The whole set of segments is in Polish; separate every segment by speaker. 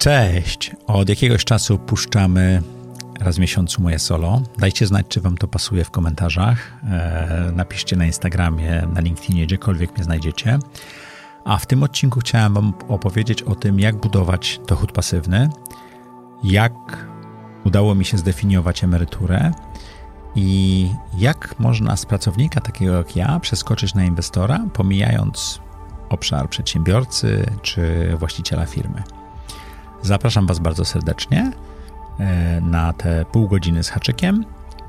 Speaker 1: Cześć! Od jakiegoś czasu puszczamy raz w miesiącu moje solo. Dajcie znać, czy Wam to pasuje w komentarzach. E, napiszcie na Instagramie, na LinkedInie, gdziekolwiek mnie znajdziecie. A w tym odcinku chciałem Wam opowiedzieć o tym, jak budować dochód pasywny, jak udało mi się zdefiniować emeryturę i jak można z pracownika takiego jak ja przeskoczyć na inwestora, pomijając obszar przedsiębiorcy czy właściciela firmy. Zapraszam Was bardzo serdecznie e, na te pół godziny z haczykiem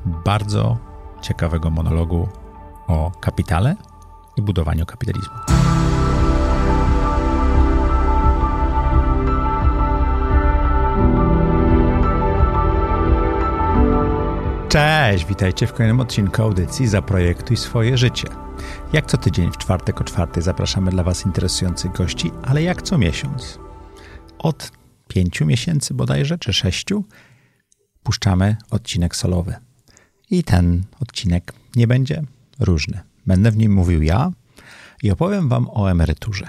Speaker 1: bardzo ciekawego monologu o kapitale i budowaniu kapitalizmu. Cześć, witajcie w kolejnym odcinku audycji Zaprojektuj swoje życie. Jak co tydzień w czwartek o czwartej zapraszamy dla Was interesujących gości, ale jak co miesiąc. Od pięciu miesięcy bodajże, czy sześciu, puszczamy odcinek solowy. I ten odcinek nie będzie różny. Będę w nim mówił ja i opowiem Wam o emeryturze.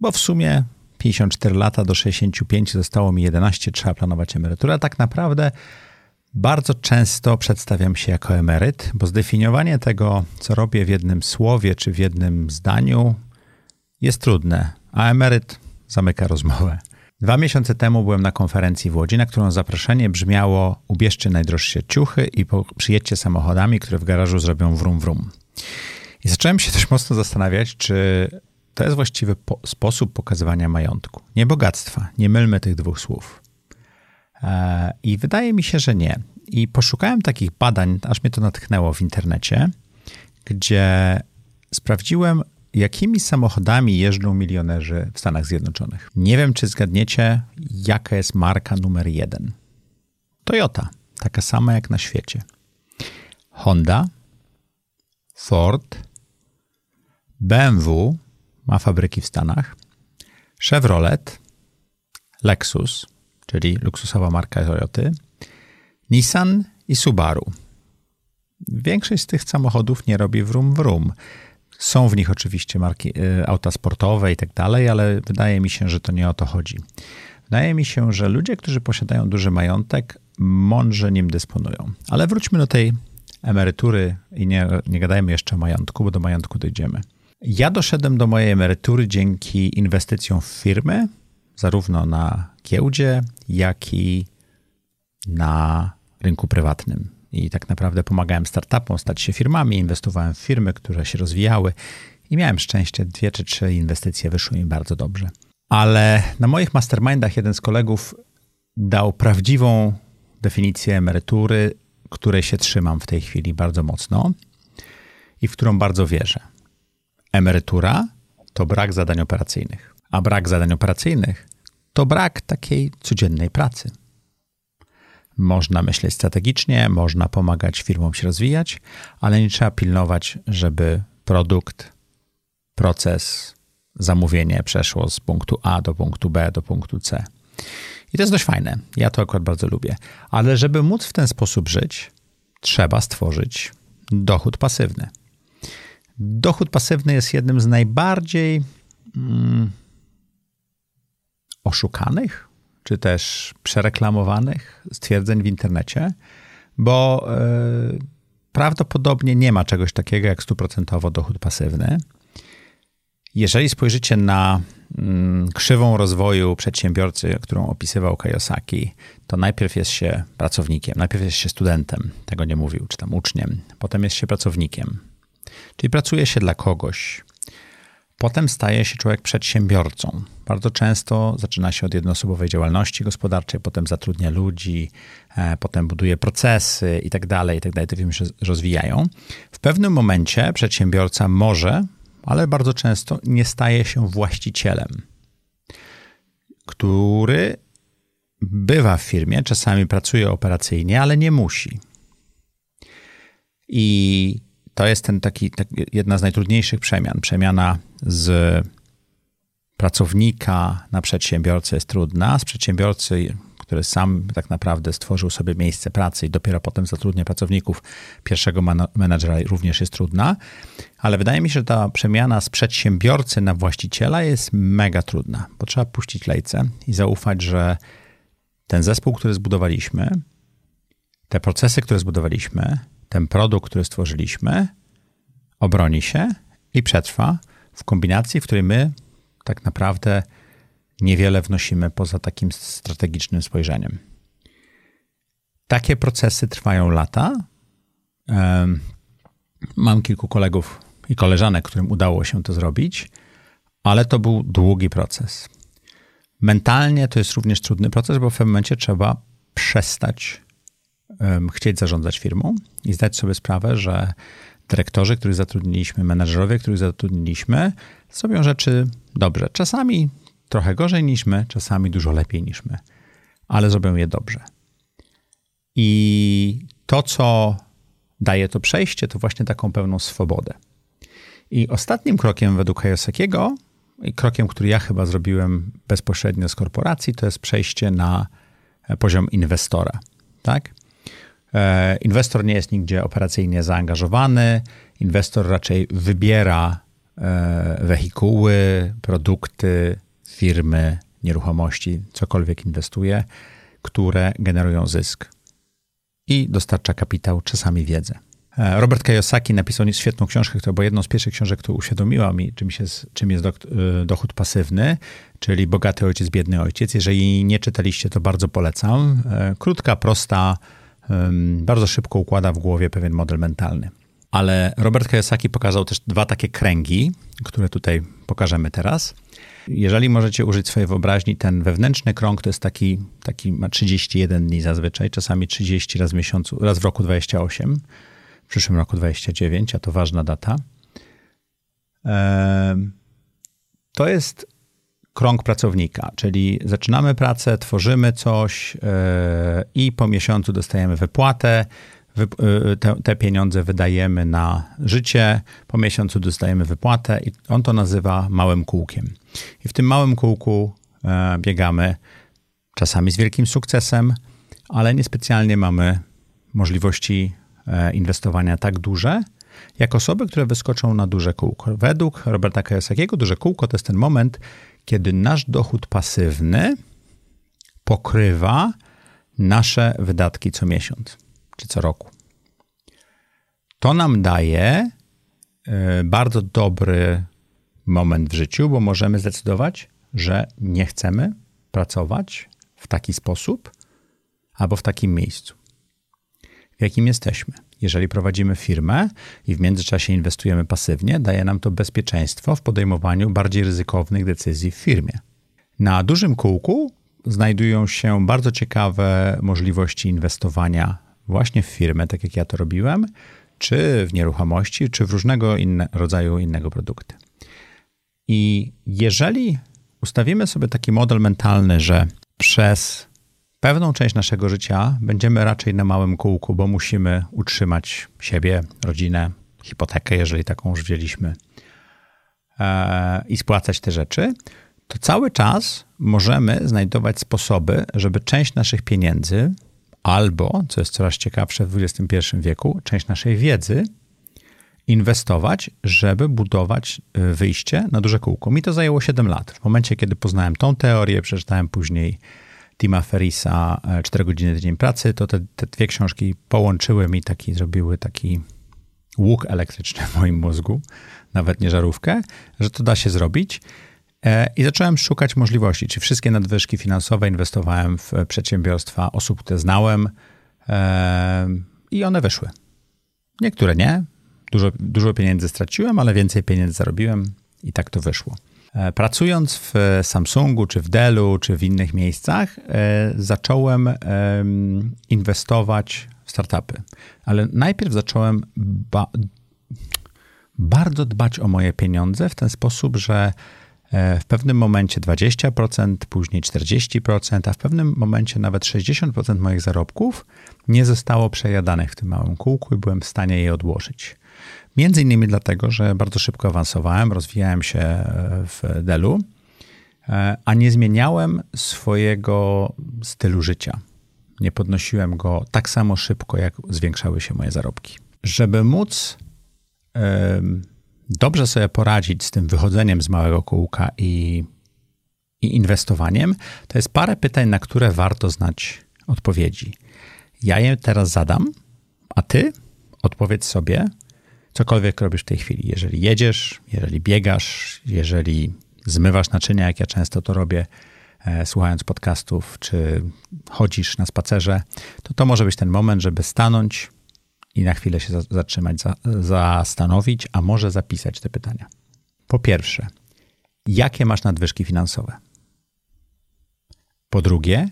Speaker 1: Bo w sumie 54 lata do 65 zostało mi 11, trzeba planować emeryturę. Tak naprawdę bardzo często przedstawiam się jako emeryt, bo zdefiniowanie tego, co robię w jednym słowie czy w jednym zdaniu, jest trudne, a emeryt zamyka rozmowę. Dwa miesiące temu byłem na konferencji w Łodzi, na którą zaproszenie brzmiało: ubierzcie najdroższe ciuchy i przyjedźcie samochodami, które w garażu zrobią wrum wrum. I zacząłem się też mocno zastanawiać, czy to jest właściwy po sposób pokazywania majątku. Nie bogactwa, nie mylmy tych dwóch słów. E, I wydaje mi się, że nie. I poszukałem takich badań, aż mnie to natchnęło w internecie, gdzie sprawdziłem, jakimi samochodami jeżdżą milionerzy w Stanach Zjednoczonych. Nie wiem, czy zgadniecie, jaka jest marka numer jeden. Toyota, taka sama jak na świecie. Honda, Ford, BMW ma fabryki w Stanach, Chevrolet, Lexus, czyli luksusowa marka Toyoty, Nissan i Subaru. Większość z tych samochodów nie robi wrum wrum. Są w nich oczywiście marki, y, auta sportowe i tak dalej, ale wydaje mi się, że to nie o to chodzi. Wydaje mi się, że ludzie, którzy posiadają duży majątek, mądrze nim dysponują. Ale wróćmy do tej emerytury i nie, nie gadajmy jeszcze o majątku, bo do majątku dojdziemy. Ja doszedłem do mojej emerytury dzięki inwestycjom w firmy, zarówno na giełdzie, jak i na rynku prywatnym i tak naprawdę pomagałem startupom stać się firmami, inwestowałem w firmy, które się rozwijały i miałem szczęście, dwie czy trzy inwestycje wyszły mi bardzo dobrze. Ale na moich mastermindach jeden z kolegów dał prawdziwą definicję emerytury, której się trzymam w tej chwili bardzo mocno i w którą bardzo wierzę. Emerytura to brak zadań operacyjnych, a brak zadań operacyjnych to brak takiej codziennej pracy. Można myśleć strategicznie, można pomagać firmom się rozwijać, ale nie trzeba pilnować, żeby produkt, proces, zamówienie przeszło z punktu A do punktu B do punktu C. I to jest dość fajne. Ja to akurat bardzo lubię. Ale żeby móc w ten sposób żyć, trzeba stworzyć dochód pasywny. Dochód pasywny jest jednym z najbardziej mm, oszukanych, czy też przereklamowanych stwierdzeń w internecie, bo yy, prawdopodobnie nie ma czegoś takiego jak stuprocentowo dochód pasywny. Jeżeli spojrzycie na mm, krzywą rozwoju przedsiębiorcy, którą opisywał Kiyosaki, to najpierw jest się pracownikiem, najpierw jest się studentem, tego nie mówił, czy tam uczniem, potem jest się pracownikiem. Czyli pracuje się dla kogoś, Potem staje się człowiek przedsiębiorcą. Bardzo często zaczyna się od jednoosobowej działalności gospodarczej, potem zatrudnia ludzi, e, potem buduje procesy i dalej, i tak dalej. Te firmy się rozwijają. W pewnym momencie przedsiębiorca może, ale bardzo często nie staje się właścicielem, który bywa w firmie, czasami pracuje operacyjnie, ale nie musi. I to jest ten taki, tak, jedna z najtrudniejszych przemian. Przemiana z pracownika na przedsiębiorcę jest trudna, z przedsiębiorcy, który sam tak naprawdę stworzył sobie miejsce pracy i dopiero potem zatrudnia pracowników, pierwszego menadżera również jest trudna. Ale wydaje mi się, że ta przemiana z przedsiębiorcy na właściciela jest mega trudna, bo trzeba puścić lejce i zaufać, że ten zespół, który zbudowaliśmy, te procesy, które zbudowaliśmy, ten produkt, który stworzyliśmy, obroni się i przetrwa w kombinacji, w której my tak naprawdę niewiele wnosimy poza takim strategicznym spojrzeniem. Takie procesy trwają lata. Mam kilku kolegów i koleżanek, którym udało się to zrobić, ale to był długi proces. Mentalnie to jest również trudny proces, bo w pewnym momencie trzeba przestać chcieć zarządzać firmą i zdać sobie sprawę, że dyrektorzy, których zatrudniliśmy, menedżerowie, których zatrudniliśmy, zrobią rzeczy dobrze. Czasami trochę gorzej niż my, czasami dużo lepiej niż my, ale zrobią je dobrze. I to, co daje to przejście, to właśnie taką pełną swobodę. I ostatnim krokiem według Hayasakiego, i krokiem, który ja chyba zrobiłem bezpośrednio z korporacji, to jest przejście na poziom inwestora. Tak? E, inwestor nie jest nigdzie operacyjnie zaangażowany, inwestor raczej wybiera e, wehikuły, produkty, firmy, nieruchomości, cokolwiek inwestuje, które generują zysk i dostarcza kapitał, czasami wiedzę. E, Robert Kiyosaki napisał świetną książkę, która była jedną z pierwszych książek, która uświadomiła mi, czym jest, czym jest dochód pasywny, czyli Bogaty Ojciec, Biedny Ojciec. Jeżeli nie czytaliście, to bardzo polecam. Krótka, prosta, bardzo szybko układa w głowie pewien model mentalny. Ale Robert Kiyosaki pokazał też dwa takie kręgi, które tutaj pokażemy teraz. Jeżeli możecie użyć swojej wyobraźni, ten wewnętrzny krąg to jest taki, taki ma 31 dni zazwyczaj, czasami 30 raz w miesiącu, raz w roku 28, w przyszłym roku 29, a to ważna data. To jest krąg pracownika, czyli zaczynamy pracę, tworzymy coś yy, i po miesiącu dostajemy wypłatę. Wy, yy, te, te, pieniądze wydajemy na życie, po miesiącu dostajemy wypłatę i on to nazywa małym kółkiem. I w tym małym kółku yy, biegamy czasami z wielkim sukcesem, ale niespecjalnie mamy możliwości inwestowania tak duże, jak osoby, które wyskoczą na duże kółko. Według Roberta Kiyosakiego duże kółko to jest ten moment, kiedy nasz dochód pasywny pokrywa nasze wydatki co miesiąc czy co roku. To nam daje e, bardzo dobry moment w życiu, bo możemy zdecydować, że nie chcemy pracować w taki sposób albo w takim miejscu, w jakim jesteśmy. Jeżeli prowadzimy firmę i w międzyczasie inwestujemy pasywnie, daje nam to bezpieczeństwo w podejmowaniu bardziej ryzykownych decyzji w firmie. Na dużym kółku znajdują się bardzo ciekawe możliwości inwestowania właśnie w firmę, tak jak ja to robiłem, czy w nieruchomości, czy w różnego inne, rodzaju innego produkty. I jeżeli ustawimy sobie taki model mentalny, że przez Pewną część naszego życia będziemy raczej na małym kółku, bo musimy utrzymać siebie, rodzinę, hipotekę, jeżeli taką już wzięliśmy, e, i spłacać te rzeczy, to cały czas możemy znajdować sposoby, żeby część naszych pieniędzy, albo, co jest coraz ciekawsze w XXI wieku, część naszej wiedzy inwestować, żeby budować e, wyjście na duże kółko. Mi to zajęło 7 lat. W momencie, kiedy poznałem tą teorię, przeczytałem później Tima Ferisa 4 e, godziny dzień pracy, to te, te dwie książki połączyły mi taki, zrobiły taki łuk elektryczny w moim mózgu, nawet nie żarówkę, że to da się zrobić. E, I zacząłem szukać możliwości, czy wszystkie nadwyżki finansowe inwestowałem w przedsiębiorstwa osób, które znałem e, i one wyszły. Niektóre nie. Dużo, dużo pieniędzy straciłem, ale więcej pieniędzy zarobiłem i tak to wyszło. E, pracując w Samsungu, czy w Dellu, czy w innych miejscach, e, zacząłem inwestować w startupy. Ale najpierw zacząłem ba bardzo dbać o moje pieniądze w ten sposób, że e, w pewnym momencie 20%, później 40%, a w pewnym momencie nawet 60% moich zarobków nie zostało przejadanych w tym małym kółku i byłem w stanie je odłożyć. Między innymi dlatego, że bardzo szybko awansowałem, rozwijałem się e, w Delu e, a nie zmieniałem swojego stylu życia. Nie podnosiłem go tak samo szybko, jak zwiększały się moje zarobki. Żeby móc dobrze sobie poradzić z tym wychodzeniem z małego kółka i, i inwestowaniem, to jest parę pytań, na które warto znać odpowiedzi. Ja je teraz zadam, a ty odpowiedz sobie, cokolwiek robisz w tej chwili. Jeżeli jedziesz, jeżeli biegasz, jeżeli zmywasz naczynia, jak ja często to robię, e, słuchając podcastów, czy chodzisz na spacerze, to to może być ten moment, żeby stanąć i na chwilę się zatrzymać, za, zastanowić, a może zapisać te pytania. Po pierwsze, jakie masz nadwyżki finansowe? Po drugie,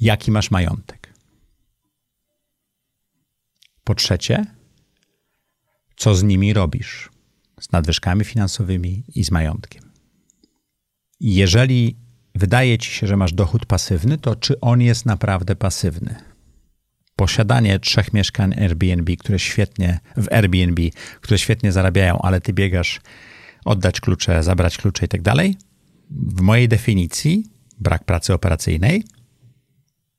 Speaker 1: jaki masz majątek? Po trzecie, co z nimi robisz? Z nadwyżkami finansowymi i z majątkiem. Jeżeli wydaje ci się, że masz dochód pasywny, to czy on jest naprawdę pasywny? Posiadanie trzech mieszkań Airbnb, które świetnie w Airbnb, które świetnie zarabiają, ale ty biegasz oddać klucze, zabrać klucze i tak dalej. W mojej definicji brak pracy operacyjnej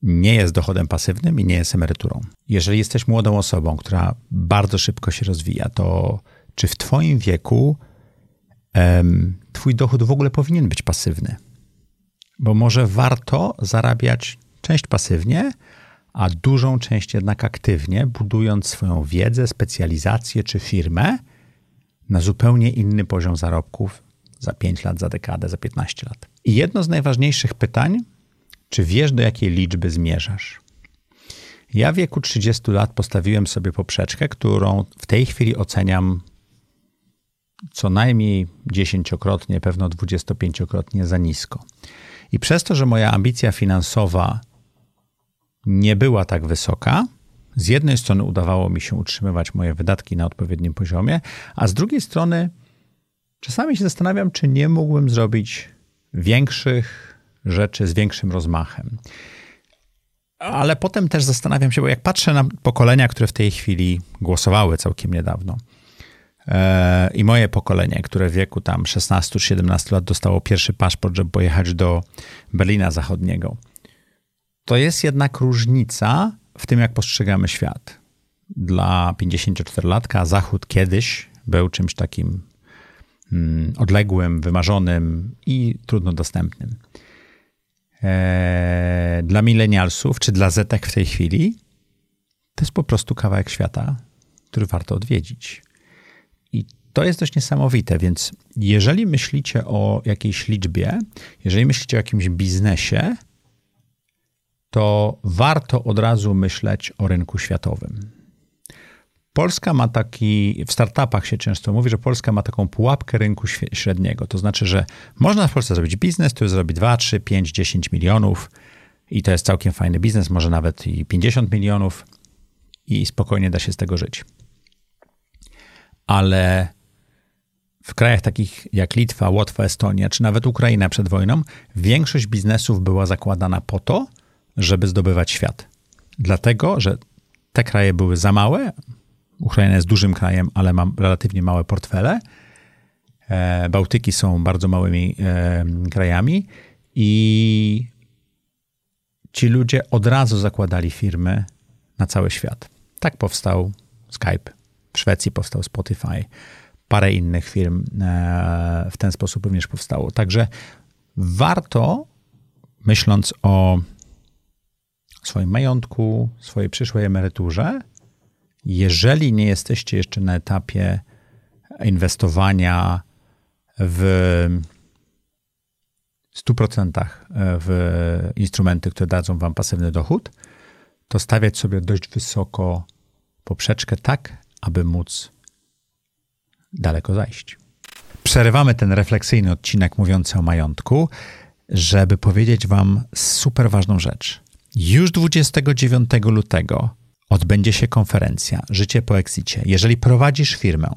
Speaker 1: nie jest dochodem pasywnym i nie jest emeryturą. Jeżeli jesteś młodą osobą, która bardzo szybko się rozwija, to czy w Twoim wieku um, Twój dochód w ogóle powinien być pasywny? Bo może warto zarabiać część pasywnie, a dużą część jednak aktywnie, budując swoją wiedzę, specjalizację czy firmę na zupełnie inny poziom zarobków za 5 lat, za dekadę, za 15 lat. I jedno z najważniejszych pytań, czy wiesz, do jakiej liczby zmierzasz? Ja w wieku 30 lat postawiłem sobie poprzeczkę, którą w tej chwili oceniam co najmniej dziesięciokrotnie, pewno dwudziestopięciokrotnie za nisko. I przez to, że moja ambicja finansowa nie była tak wysoka, z jednej strony udawało mi się utrzymywać moje wydatki na odpowiednim poziomie, a z drugiej strony czasami się zastanawiam, czy nie mógłbym zrobić większych rzeczy z większym rozmachem. Ale potem też zastanawiam się, bo jak patrzę na pokolenia, które w tej chwili głosowały całkiem niedawno, e, i moje pokolenie, które w wieku tam 16-17 lat dostało pierwszy paszport, żeby pojechać do Berlina Zachodniego, to jest jednak różnica w tym, jak postrzegamy świat. Dla 54-latka Zachód kiedyś był czymś takim mm, odległym, wymarzonym i trudno dostępnym. E, dla milenialsów, czy dla zetek w tej chwili, to jest po prostu kawałek świata, który warto odwiedzić. I to jest dość niesamowite, więc jeżeli myślicie o jakiejś liczbie, jeżeli myślicie o jakimś biznesie, to warto od razu myśleć o rynku światowym. Polska ma taki, w startupach się często mówi, że Polska ma taką pułapkę rynku średniego. To znaczy, że można w Polsce zrobić biznes, który zrobi 2, 3, 5, 10 milionów i to jest całkiem fajny biznes, może nawet i 50 milionów i spokojnie da się z tego żyć. Ale w krajach takich jak Litwa, Łotwa, Estonia, czy nawet Ukraina przed wojną, większość biznesów była zakładana po to, żeby zdobywać świat. Dlatego, że te kraje były za małe, Ukraina jest dużym krajem, ale ma relatywnie małe portfele. E, Bałtyki są bardzo małymi e, krajami i ci ludzie od razu zakładali firmy na cały świat. Tak powstał Skype. W Szwecji powstał Spotify. Parę innych firm e, w ten sposób również powstało. Także warto, myśląc o swoim majątku, swojej przyszłej emeryturze, jeżeli nie jesteście jeszcze na etapie inwestowania w 100% w instrumenty, które dadzą wam pasywny dochód, to stawiać sobie dość wysoko poprzeczkę, tak aby móc daleko zajść. Przerywamy ten refleksyjny odcinek mówiący o majątku, żeby powiedzieć wam super ważną rzecz. Już 29 lutego odbędzie się konferencja Życie po exicie. Jeżeli prowadzisz firmę,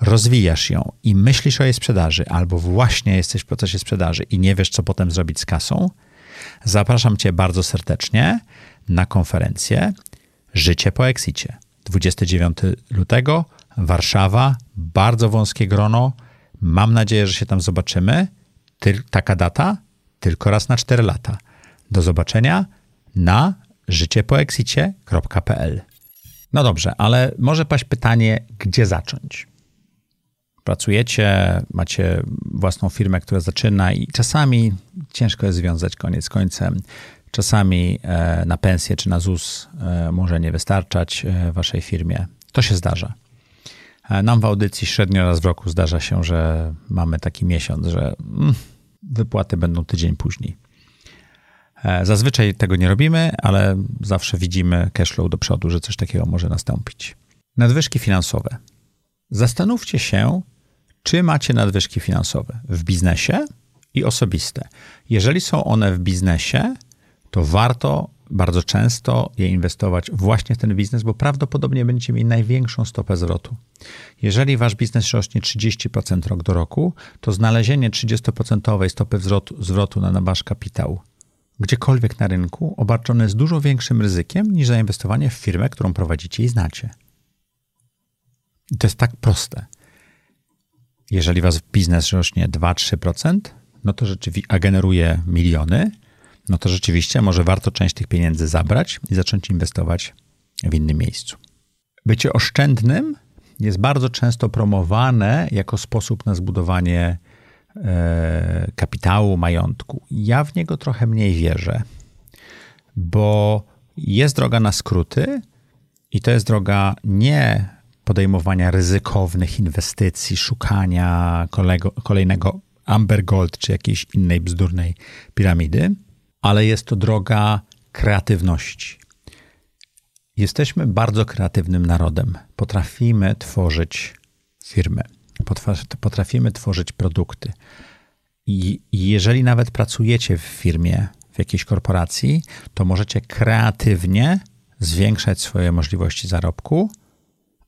Speaker 1: rozwijasz ją i myślisz o jej sprzedaży, albo właśnie jesteś w procesie sprzedaży i nie wiesz, co potem zrobić z kasą, zapraszam Cię bardzo serdecznie na konferencję Życie po exicie. 29 lutego, Warszawa, bardzo wąskie grono. Mam nadzieję, że się tam zobaczymy Ty, taka data tylko raz na 4 lata. Do zobaczenia na życiepoexicie.pl. No dobrze, ale może paść pytanie, gdzie zacząć? Pracujecie, macie własną firmę, która zaczyna i czasami ciężko jest związać koniec z końcem. Czasami e, na pensję czy na ZUS e, może nie wystarczać e, waszej firmie. To się zdarza. Nam w audycji średnio raz w roku zdarza się, że mamy taki miesiąc, że mm, wypłaty będą tydzień później. Zazwyczaj tego nie robimy, ale zawsze widzimy cashflow do przodu, że coś takiego może nastąpić. Nadwyżki finansowe. Zastanówcie się, czy macie nadwyżki finansowe w biznesie i osobiste. Jeżeli są one w biznesie, to warto bardzo często je inwestować właśnie w ten biznes, bo prawdopodobnie będziecie mieli największą stopę zwrotu. Jeżeli wasz biznes rośnie 30% rok do roku, to znalezienie 30% stopy zwrotu, zwrotu na wasz kapitał gdziekolwiek na rynku obarczone jest dużo większym ryzykiem niż zainwestowanie w firmę, którą prowadzicie i znacie. I to jest tak proste. Jeżeli wasz biznes rośnie 2-3%, no to rzeczywiście, a generuje miliony, no to rzeczywiście może warto część tych pieniędzy zabrać i zacząć inwestować w innym miejscu. Bycie oszczędnym jest bardzo często promowane jako sposób na zbudowanie kapitału, majątku. Ja w niego trochę mniej wierzę, bo jest droga na skróty i to jest droga nie podejmowania ryzykownych inwestycji, szukania kolego, kolejnego Amber Gold czy jakiejś innej bzdurnej piramidy, ale jest to droga kreatywności. Jesteśmy bardzo kreatywnym narodem. Potrafimy tworzyć firmy, potrafimy tworzyć produkty. I jeżeli nawet pracujecie w firmie, w jakiejś korporacji, to możecie kreatywnie zwiększać swoje możliwości zarobku,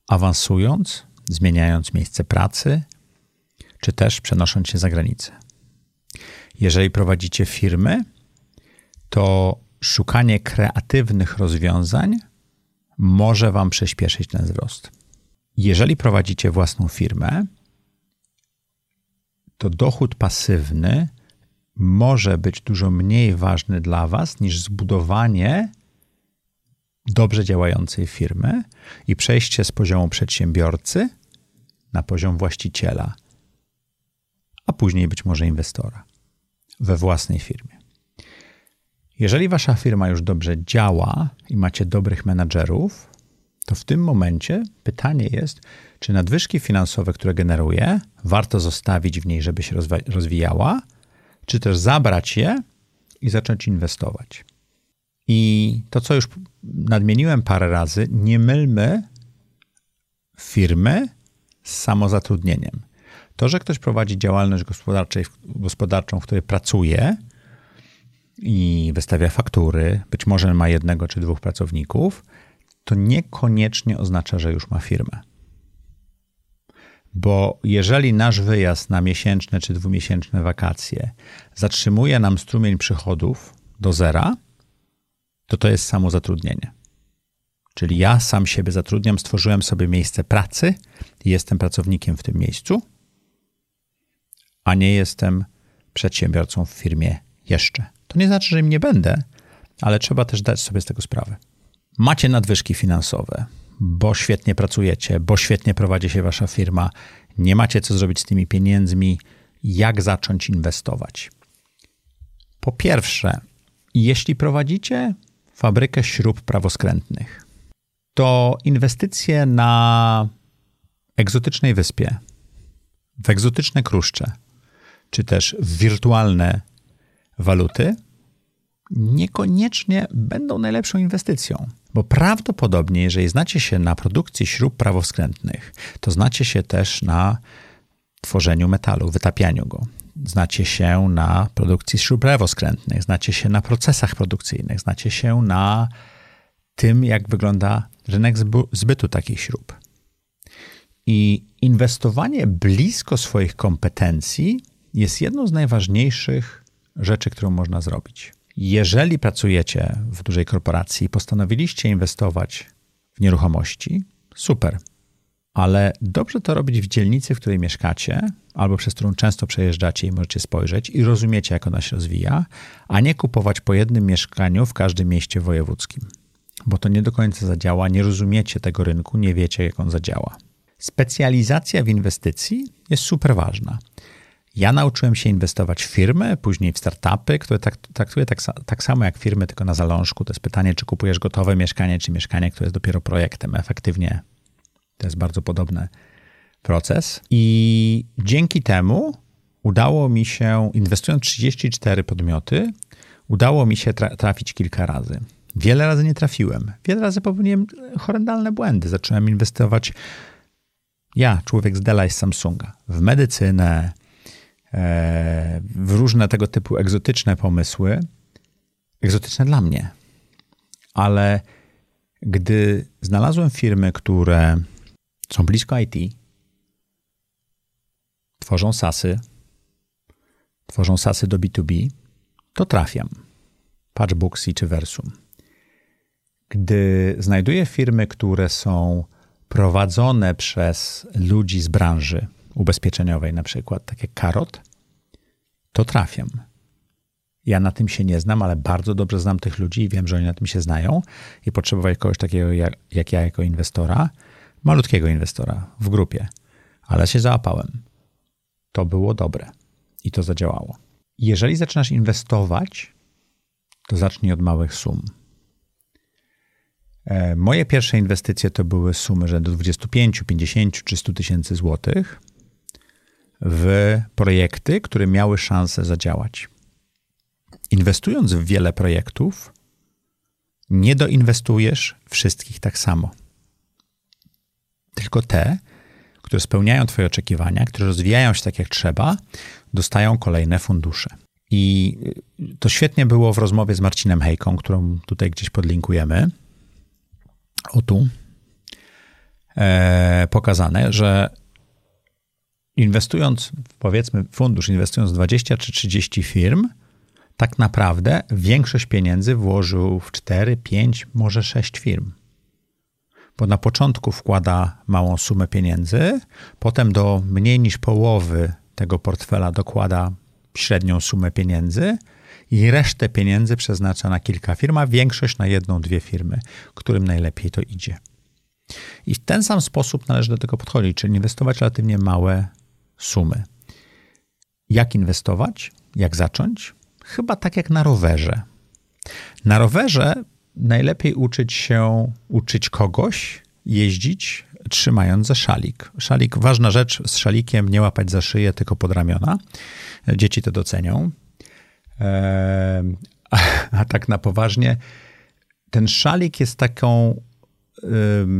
Speaker 1: awansując, zmieniając miejsce pracy, czy też przenosząc się za granicę. Jeżeli prowadzicie firmy, to szukanie kreatywnych rozwiązań może Wam przyspieszyć ten wzrost. Jeżeli prowadzicie własną firmę, to dochód pasywny może być dużo mniej ważny dla Was niż zbudowanie dobrze działającej firmy i przejście z poziomu przedsiębiorcy na poziom właściciela, a później być może inwestora we własnej firmie. Jeżeli wasza firma już dobrze działa i macie dobrych menadżerów, to w tym momencie pytanie jest, czy nadwyżki finansowe, które generuje, warto zostawić w niej, żeby się rozwijała, czy też zabrać je i zacząć inwestować. I to, co już nadmieniłem parę razy, nie mylmy firmy z samozatrudnieniem. To, że ktoś prowadzi działalność gospodarczą, w której pracuje, i wystawia faktury, być może ma jednego czy dwóch pracowników, to niekoniecznie oznacza, że już ma firmę. Bo jeżeli nasz wyjazd na miesięczne czy dwumiesięczne wakacje zatrzymuje nam strumień przychodów do zera, to to jest samozatrudnienie. Czyli ja sam siebie zatrudniam, stworzyłem sobie miejsce pracy i jestem pracownikiem w tym miejscu, a nie jestem przedsiębiorcą w firmie jeszcze. To nie znaczy, że im nie będę, ale trzeba też dać sobie z tego sprawę. Macie nadwyżki finansowe, bo świetnie pracujecie, bo świetnie prowadzi się wasza firma, nie macie co zrobić z tymi pieniędzmi, jak zacząć inwestować. Po pierwsze, jeśli prowadzicie fabrykę śrub prawoskrętnych, to inwestycje na egzotycznej wyspie, w egzotyczne kruszcze, czy też w wirtualne waluty niekoniecznie będą najlepszą inwestycją. Bo prawdopodobnie, jeżeli znacie się na produkcji śrub prawoskrętnych, to znacie się też na tworzeniu metalu, wytapianiu go. Znacie się na produkcji śrub prawoskrętnych, znacie się na procesach produkcyjnych, znacie się na tym, jak wygląda rynek zbytu takich śrub. I inwestowanie blisko swoich kompetencji jest jedną z najważniejszych rzeczy, którą można zrobić. Jeżeli pracujecie w dużej korporacji i postanowiliście inwestować w nieruchomości, super. ale dobrze to robić w dzielnicy, w której mieszkacie, albo przez którą często przejeżdżacie i możecie spojrzeć i rozumiecie, jak ona się rozwija, a nie kupować po jednym mieszkaniu w każdym mieście wojewódzkim, bo to nie do końca zadziała, nie rozumiecie tego rynku, nie wiecie, jak on zadziała. Specjalizacja w inwestycji jest super ważna. Ja nauczyłem się inwestować w firmy, później w startupy, które tak, traktuję tak, tak samo jak firmy, tylko na zalążku. To jest pytanie, czy kupujesz gotowe mieszkanie, czy mieszkanie, które jest dopiero projektem. Efektywnie to jest bardzo podobny proces. I dzięki temu udało mi się, inwestując 34 podmioty, udało mi się trafić kilka razy. Wiele razy nie trafiłem. Wiele razy popełniłem horrendalne błędy. Zacząłem inwestować, ja, człowiek z Dela i z Samsunga, w medycynę, w różne tego typu egzotyczne pomysły. Egzotyczne dla mnie. Ale gdy znalazłem firmy, które są blisko IT, tworzą SASy, tworzą SASy do B2B, to trafiam. Patchbooksy czy Versum. Gdy znajduję firmy, które są prowadzone przez ludzi z branży ubezpieczeniowej, na przykład, tak jak Karot, to trafiam. Ja na tym się nie znam, ale bardzo dobrze znam tych ludzi i wiem, że oni na tym się znają i potrzebowali kogoś takiego jak, jak ja jako inwestora, malutkiego inwestora w grupie, ale się załapałem. To było dobre i to zadziałało. Jeżeli zaczynasz inwestować, to zacznij od małych sum. E, moje pierwsze inwestycje to były sumy rzędu 25, 50 czy 100 tysięcy złotych w projekty, które miały szansę zadziałać. Inwestując w wiele projektów, nie doinwestujesz wszystkich tak samo tylko te, które spełniają Twoje oczekiwania, które rozwijają się tak jak trzeba, dostają kolejne fundusze. I to świetnie było w rozmowie z Marcinem Hejką, którą tutaj gdzieś podlinkujemy. O tu. E, pokazane, że inwestując, powiedzmy, fundusz, inwestując w 20 czy 30 firm, tak naprawdę większość pieniędzy włożył w 4, 5, może 6 firm bo na początku wkłada małą sumę pieniędzy, potem do mniej niż połowy tego portfela dokłada średnią sumę pieniędzy i resztę pieniędzy przeznacza na kilka firm, a większość na jedną, dwie firmy, którym najlepiej to idzie. I w ten sam sposób należy do tego podchodzić, czyli inwestować relatywnie małe sumy. Jak inwestować? Jak zacząć? Chyba tak jak na rowerze. Na rowerze najlepiej uczyć się, uczyć kogoś jeździć, trzymając za szalik. Szalik, ważna rzecz z szalikiem, nie łapać za szyję, tylko pod ramiona. Dzieci to docenią. A, a, tak na poważnie, ten szalik jest taką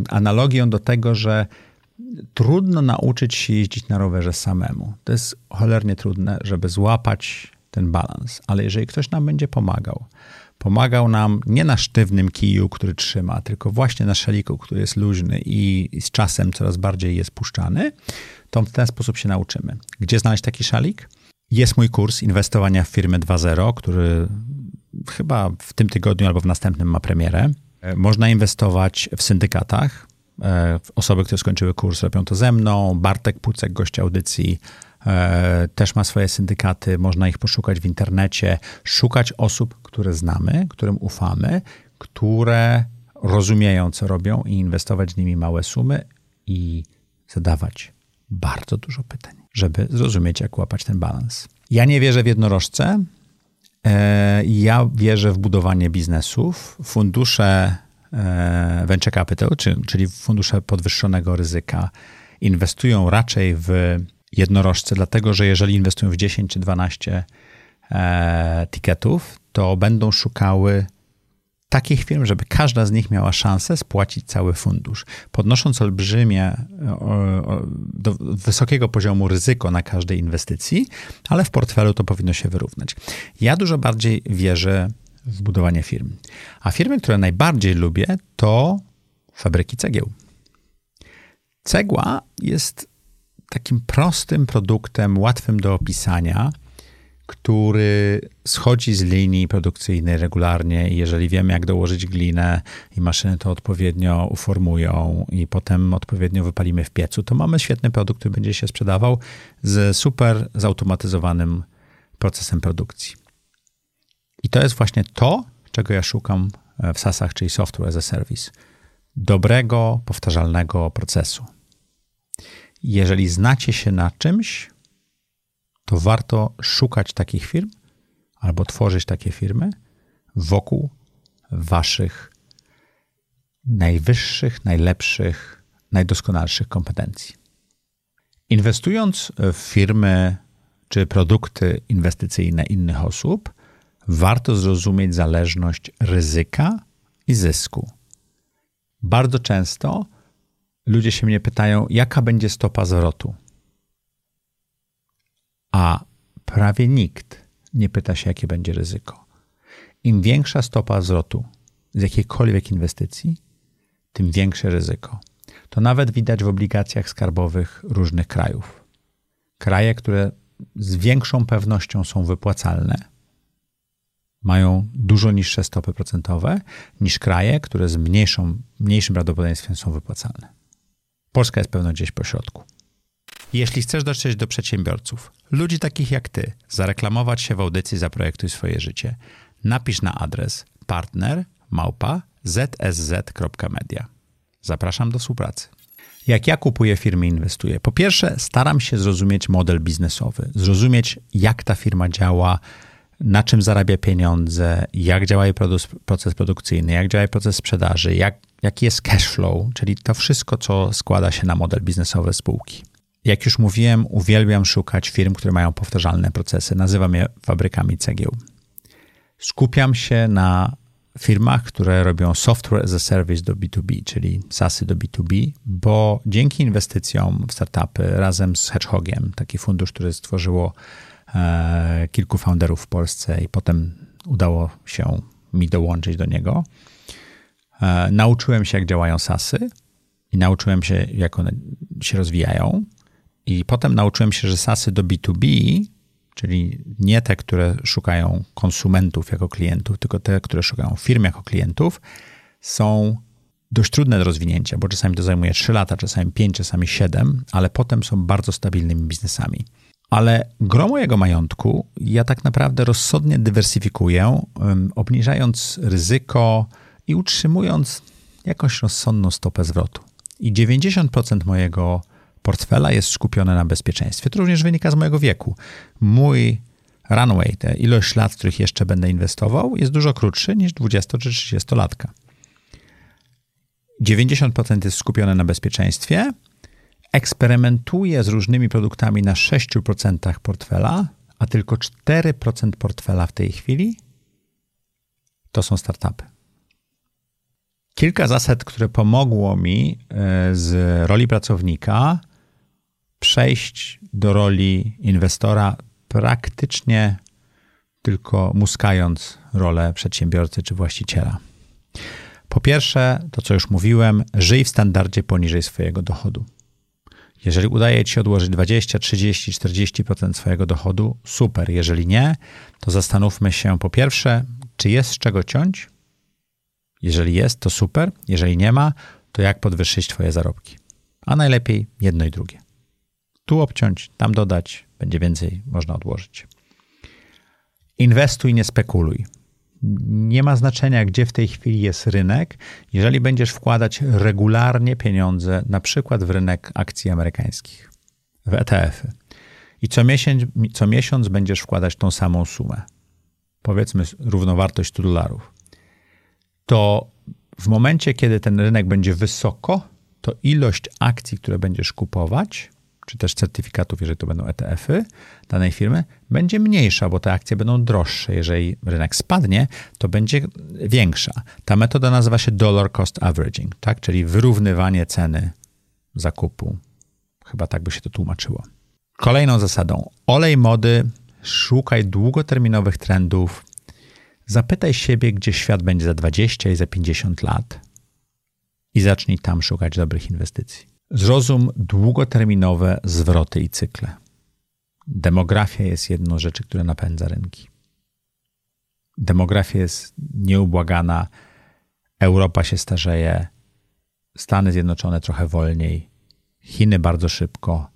Speaker 1: analogią do tego, że trudno nauczyć się jeździć na rowerze samemu. To jest cholernie trudne, żeby złapać ten balans, ale jeżeli ktoś nam będzie pomagał, pomagał nam nie na sztywnym kiju, który trzyma, tylko właśnie na szaliku, który jest luźny i z czasem coraz bardziej jest puszczany, to w ten sposób się nauczymy. Gdzie znaleźć taki szalik? Jest mój kurs inwestowania w firmy 2.0, który chyba w tym tygodniu albo w następnym ma premierę. Można inwestować w syndykatach. E, osoby, które skończyły kurs, robią to ze mną. Bartek Pucek, gość audycji, E, też ma swoje syndykaty, można ich poszukać w internecie, szukać osób, które znamy, którym ufamy, które rozumieją, co robią i inwestować z nimi małe sumy i zadawać bardzo dużo pytań, żeby zrozumieć, jak łapać ten balans. Ja nie wierzę w jednorożce. E, ja wierzę w budowanie biznesów. Fundusze venture capital, czyli fundusze podwyższonego ryzyka, inwestują raczej w jednorożce, dlatego że jeżeli inwestują w 10 czy 12 e, tiketów, to będą szukały takich firm, żeby każda z nich miała szansę spłacić cały fundusz, podnosząc olbrzymie, do wysokiego poziomu ryzyko na każdej inwestycji, ale w portfelu to powinno się wyrównać. Ja dużo bardziej wierzę w budowanie firm. A firmy, które najbardziej lubię, to fabryki cegieł. Cegła jest takim prostym produktem, łatwym do opisania, który schodzi z linii produkcyjnej regularnie jeżeli wiemy, jak dołożyć glinę i maszyny to odpowiednio uformują i potem odpowiednio wypalimy w piecu, to mamy świetny produkt, który będzie się sprzedawał z super zautomatyzowanym procesem produkcji. I to jest właśnie to, czego ja szukam w SaaSach, czyli Software as a Service. Dobrego, powtarzalnego procesu. Jeżeli znacie się na czymś, to warto szukać takich firm albo tworzyć takie firmy wokół waszych najwyższych, najlepszych, najdoskonalszych kompetencji. Inwestując w firmy czy produkty inwestycyjne innych osób, warto zrozumieć zależność ryzyka i zysku. Bardzo często ludzie się mnie pytają, jaka będzie stopa zwrotu. A prawie nikt nie pyta się, jakie będzie ryzyko. Im większa stopa zwrotu z jakiejkolwiek inwestycji, tym większe ryzyko. To nawet widać w obligacjach skarbowych różnych krajów. Kraje, które z większą pewnością są wypłacalne, mają dużo niższe stopy procentowe niż kraje, które z mniejszą, mniejszym prawdopodobieństwem są wypłacalne. Polska jest pewno gdzieś po środku. Jeśli chcesz dotrzeć do przedsiębiorców, ludzi takich jak ty, zareklamować się w audycji Zaprojektuj swoje życie, napisz na adres partner. Zapraszam do współpracy. Jak ja kupuję firmy i inwestuję? Po pierwsze, staram się zrozumieć model biznesowy, zrozumieć jak ta firma działa, na czym zarabia pieniądze, jak działa jej proces produkcyjny, jak działa jej proces sprzedaży, jak, jaki jest cash flow, czyli to wszystko, co składa się na model biznesowy spółki. Jak już mówiłem, uwielbiam szukać firm, które mają powtarzalne procesy. Nazywam je fabrykami cegieł. Skupiam się na firmach, które robią software as a service do B2B, czyli SASy do B2B, bo dzięki inwestycjom w startupy razem z Hedgehogiem, taki fundusz, który stworzyło kilku founderów w Polsce i potem udało się mi dołączyć do niego, e, nauczyłem się, jak działają SASy i nauczyłem się, jak one się rozwijają. I potem nauczyłem się, że SASy do B2B, czyli nie te, które szukają konsumentów jako klientów, tylko te, które szukają firm jako klientów, są dość trudne do rozwinięcia, bo czasami to zajmuje 3 lata, czasami 5, czasami 7, ale potem są bardzo stabilnymi biznesami. Ale gro mojego majątku ja tak naprawdę rozsądnie dywersyfikuję, obniżając ryzyko i utrzymując jakąś rozsądną stopę zwrotu. I 90% mojego portfela jest skupione na bezpieczeństwie. To również wynika z mojego wieku. Mój runway, te ilość lat, w których jeszcze będę inwestował, jest dużo krótszy niż 20 czy 30 latka. 90% jest skupione na bezpieczeństwie. Eksperymentuję z różnymi produktami na 6% portfela, a tylko 4% portfela w tej chwili to są startupy. Kilka zasad, które pomogło mi e, z roli pracownika przejść do roli inwestora praktycznie tylko muskając rolę przedsiębiorcy czy właściciela. Po pierwsze, to co już mówiłem, żyj w standardzie poniżej swojego dochodu. Jeżeli udaje ci się odłożyć 20, 30, 40% swojego dochodu, super. Jeżeli nie, to zastanówmy się po pierwsze, czy jest z czego ciąć. Jeżeli jest, to super. Jeżeli nie ma, to jak podwyższyć twoje zarobki. A najlepiej jedno i drugie tu obciąć, tam dodać, będzie więcej można odłożyć. Inwestuj, nie spekuluj. Nie ma znaczenia, gdzie w tej chwili jest rynek, jeżeli będziesz wkładać regularnie pieniądze, na przykład w rynek akcji amerykańskich, w ETF-y. I co miesiąc, co miesiąc będziesz wkładać tą samą sumę, powiedzmy równowartość 100 dolarów. To w momencie, kiedy ten rynek będzie wysoko, to ilość akcji, które będziesz kupować, czy też certyfikatów, jeżeli to będą ETF-y danej firmy, będzie mniejsza, bo te akcje będą droższe. Jeżeli rynek spadnie, to będzie większa. Ta metoda nazywa się dollar cost averaging, tak? czyli wyrównywanie ceny zakupu. Chyba tak by się to tłumaczyło. Kolejną zasadą: olej mody, szukaj długoterminowych trendów. Zapytaj siebie, gdzie świat będzie za 20 i za 50 lat i zacznij tam szukać dobrych inwestycji. Zrozum długoterminowe zwroty i cykle. Demografia jest jedną z rzeczy, która napędza rynki. Demografia jest nieubłagana. Europa się starzeje, Stany Zjednoczone trochę wolniej, Chiny bardzo szybko,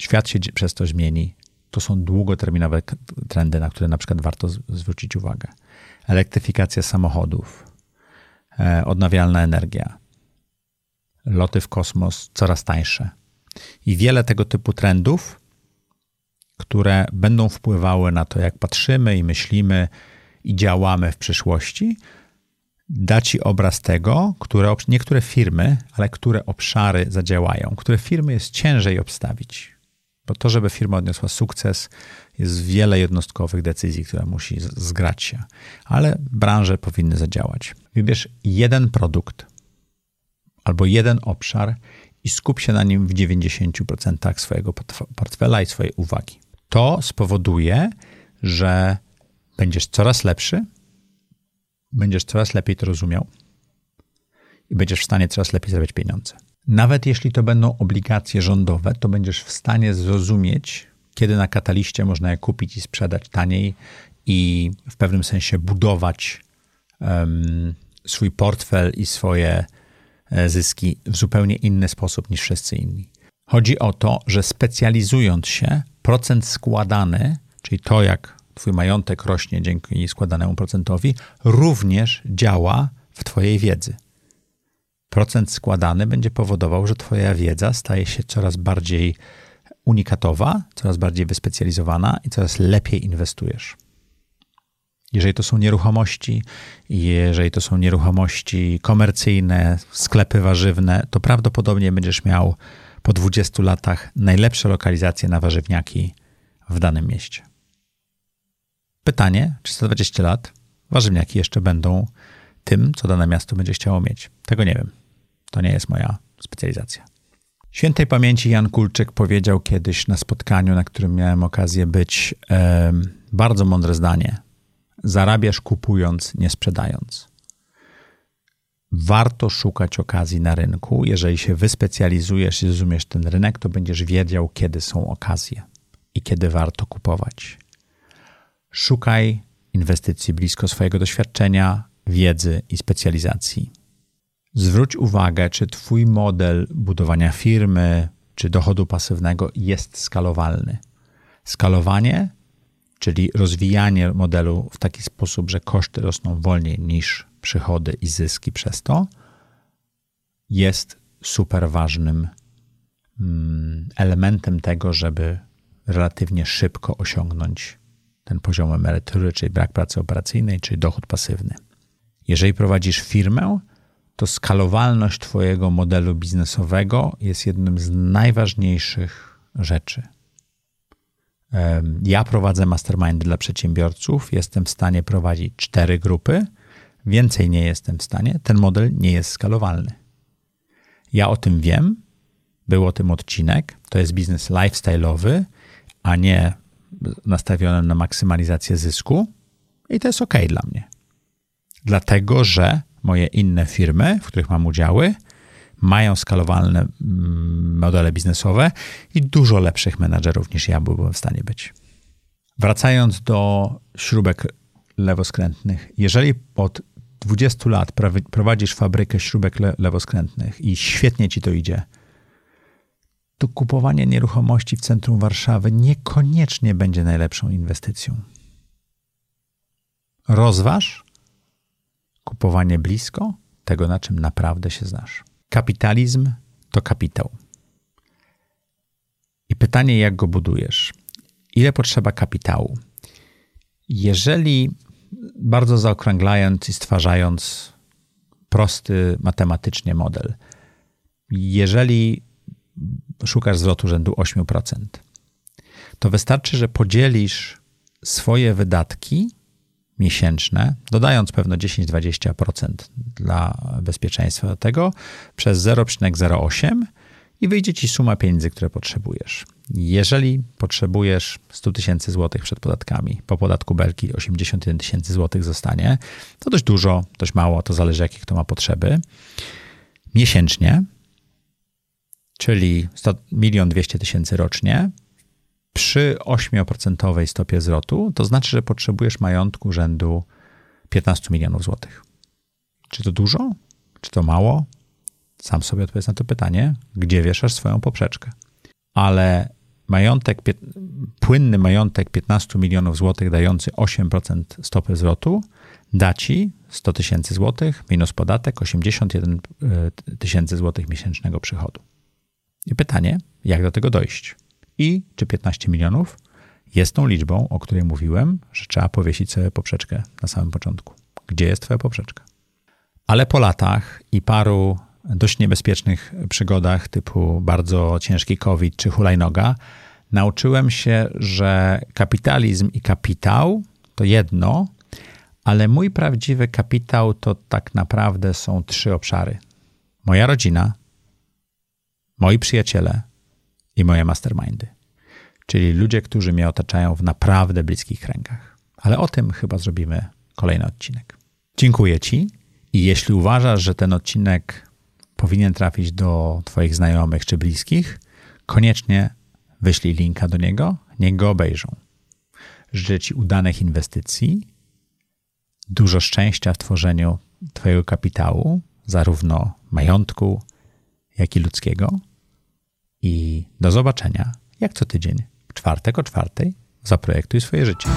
Speaker 1: świat się przez to zmieni. To są długoterminowe trendy, na które na przykład warto zwrócić uwagę. Elektryfikacja samochodów, e, odnawialna energia, loty w kosmos coraz tańsze. I wiele tego typu trendów, które będą wpływały na to, jak patrzymy i myślimy i działamy w przyszłości, da ci obraz tego, które niektóre firmy, ale które obszary zadziałają, które firmy jest ciężej obstawić. Bo to, żeby firma odniosła sukces, jest wiele jednostkowych decyzji, które musi zgrać się, ale branże powinny zadziałać. Wybierz jeden produkt albo jeden obszar i skup się na nim w 90% swojego portfela i swojej uwagi. To spowoduje, że będziesz coraz lepszy, będziesz coraz lepiej to rozumiał i będziesz w stanie coraz lepiej zarabiać pieniądze. Nawet jeśli to będą obligacje rządowe, to będziesz w stanie zrozumieć, kiedy na kataliście można je kupić i sprzedać taniej i w pewnym sensie budować um, swój portfel i swoje zyski w zupełnie inny sposób niż wszyscy inni. Chodzi o to, że specjalizując się, procent składany, czyli to, jak Twój majątek rośnie dzięki składanemu procentowi, również działa w Twojej wiedzy. Procent składany będzie powodował, że Twoja wiedza staje się coraz bardziej unikatowa, coraz bardziej wyspecjalizowana i coraz lepiej inwestujesz. Jeżeli to są nieruchomości, jeżeli to są nieruchomości komercyjne, sklepy warzywne, to prawdopodobnie będziesz miał po 20 latach najlepsze lokalizacje na warzywniaki w danym mieście. Pytanie, czy za 20 lat warzywniaki jeszcze będą tym, co dane miasto będzie chciało mieć? Tego nie wiem. To nie jest moja specjalizacja. Świętej pamięci Jan Kulczyk powiedział kiedyś na spotkaniu, na którym miałem okazję być, bardzo mądre zdanie. Zarabiasz kupując, nie sprzedając. Warto szukać okazji na rynku. Jeżeli się wyspecjalizujesz i zrozumiesz ten rynek, to będziesz wiedział, kiedy są okazje i kiedy warto kupować. Szukaj inwestycji blisko swojego doświadczenia, wiedzy i specjalizacji. Zwróć uwagę, czy Twój model budowania firmy czy dochodu pasywnego jest skalowalny. Skalowanie, czyli rozwijanie modelu w taki sposób, że koszty rosną wolniej niż przychody i zyski przez to, jest super ważnym mm, elementem tego, żeby relatywnie szybko osiągnąć ten poziom emerytury, czyli brak pracy operacyjnej, czyli dochód pasywny. Jeżeli prowadzisz firmę, to skalowalność Twojego modelu biznesowego jest jednym z najważniejszych rzeczy. Ja prowadzę mastermind dla przedsiębiorców, jestem w stanie prowadzić cztery grupy, więcej nie jestem w stanie, ten model nie jest skalowalny. Ja o tym wiem, był o tym odcinek, to jest biznes lifestyle'owy, a nie nastawiony na maksymalizację zysku i to jest ok dla mnie. Dlatego, że moje inne firmy, w których mam udziały, mają skalowalne mm, modele biznesowe i dużo lepszych menadżerów niż ja byłbym w stanie być. Wracając do śrubek lewoskrętnych, jeżeli od 20 lat prowadzisz fabrykę śrubek lewoskrętnych i świetnie ci to idzie, to kupowanie nieruchomości w centrum Warszawy niekoniecznie będzie najlepszą inwestycją. Rozważ kupowanie blisko tego, na czym naprawdę się znasz. Kapitalizm to kapitał. I pytanie, jak go budujesz? Ile potrzeba kapitału? Jeżeli bardzo zaokrąglając i stwarzając prosty matematycznie model, jeżeli szukasz zwrotu rzędu 8%, to wystarczy, że podzielisz swoje wydatki miesięczne, dodając pewno 10-20% dla bezpieczeństwa tego, przez 0,08 i wyjdzie ci suma pieniędzy, które potrzebujesz. Jeżeli potrzebujesz 100 tysięcy złotych przed podatkami, po podatku belki 81 tysięcy złotych zostanie, to dość dużo, dość mało, to zależy jakie kto ma potrzeby. Miesięcznie, czyli 100, 1 200 tysięcy rocznie, przy 8% stopie zwrotu, to znaczy, że potrzebujesz majątku rzędu 15 milionów złotych. Czy to dużo? Czy to mało? Sam sobie odpowiedz na to pytanie, gdzie wieszasz swoją poprzeczkę. Ale majątek, płynny majątek 15 milionów złotych dający 8% stopy zwrotu da ci 100 tysięcy złotych minus podatek 81 e, tysięcy złotych miesięcznego przychodu. I pytanie, jak do tego dojść? I czy 15 milionów jest tą liczbą, o której mówiłem, że trzeba powiesić sobie poprzeczkę na samym początku? Gdzie jest twoja poprzeczka? Ale po latach i paru dość niebezpiecznych przygodach typu bardzo ciężki COVID czy hulajnoga, nauczyłem się, że kapitalizm i kapitał to jedno, ale mój prawdziwy kapitał to tak naprawdę są trzy obszary: moja rodzina, moi przyjaciele i moje mastermindy, czyli ludzie, którzy mnie otaczają w naprawdę bliskich kręgach. Ale o tym chyba zrobimy kolejny odcinek. Dziękuję Ci i jeśli uważasz, że ten odcinek powinien trafić do Twoich znajomych czy bliskich, koniecznie wyślij linka do niego, niech go obejrzą. Życzę Ci udanych inwestycji, dużo szczęścia w tworzeniu Twojego kapitału, zarówno majątku, jak i ludzkiego. I do zobaczenia, jak co tydzień, czwartek o czwartej, zaprojektuj swoje życie.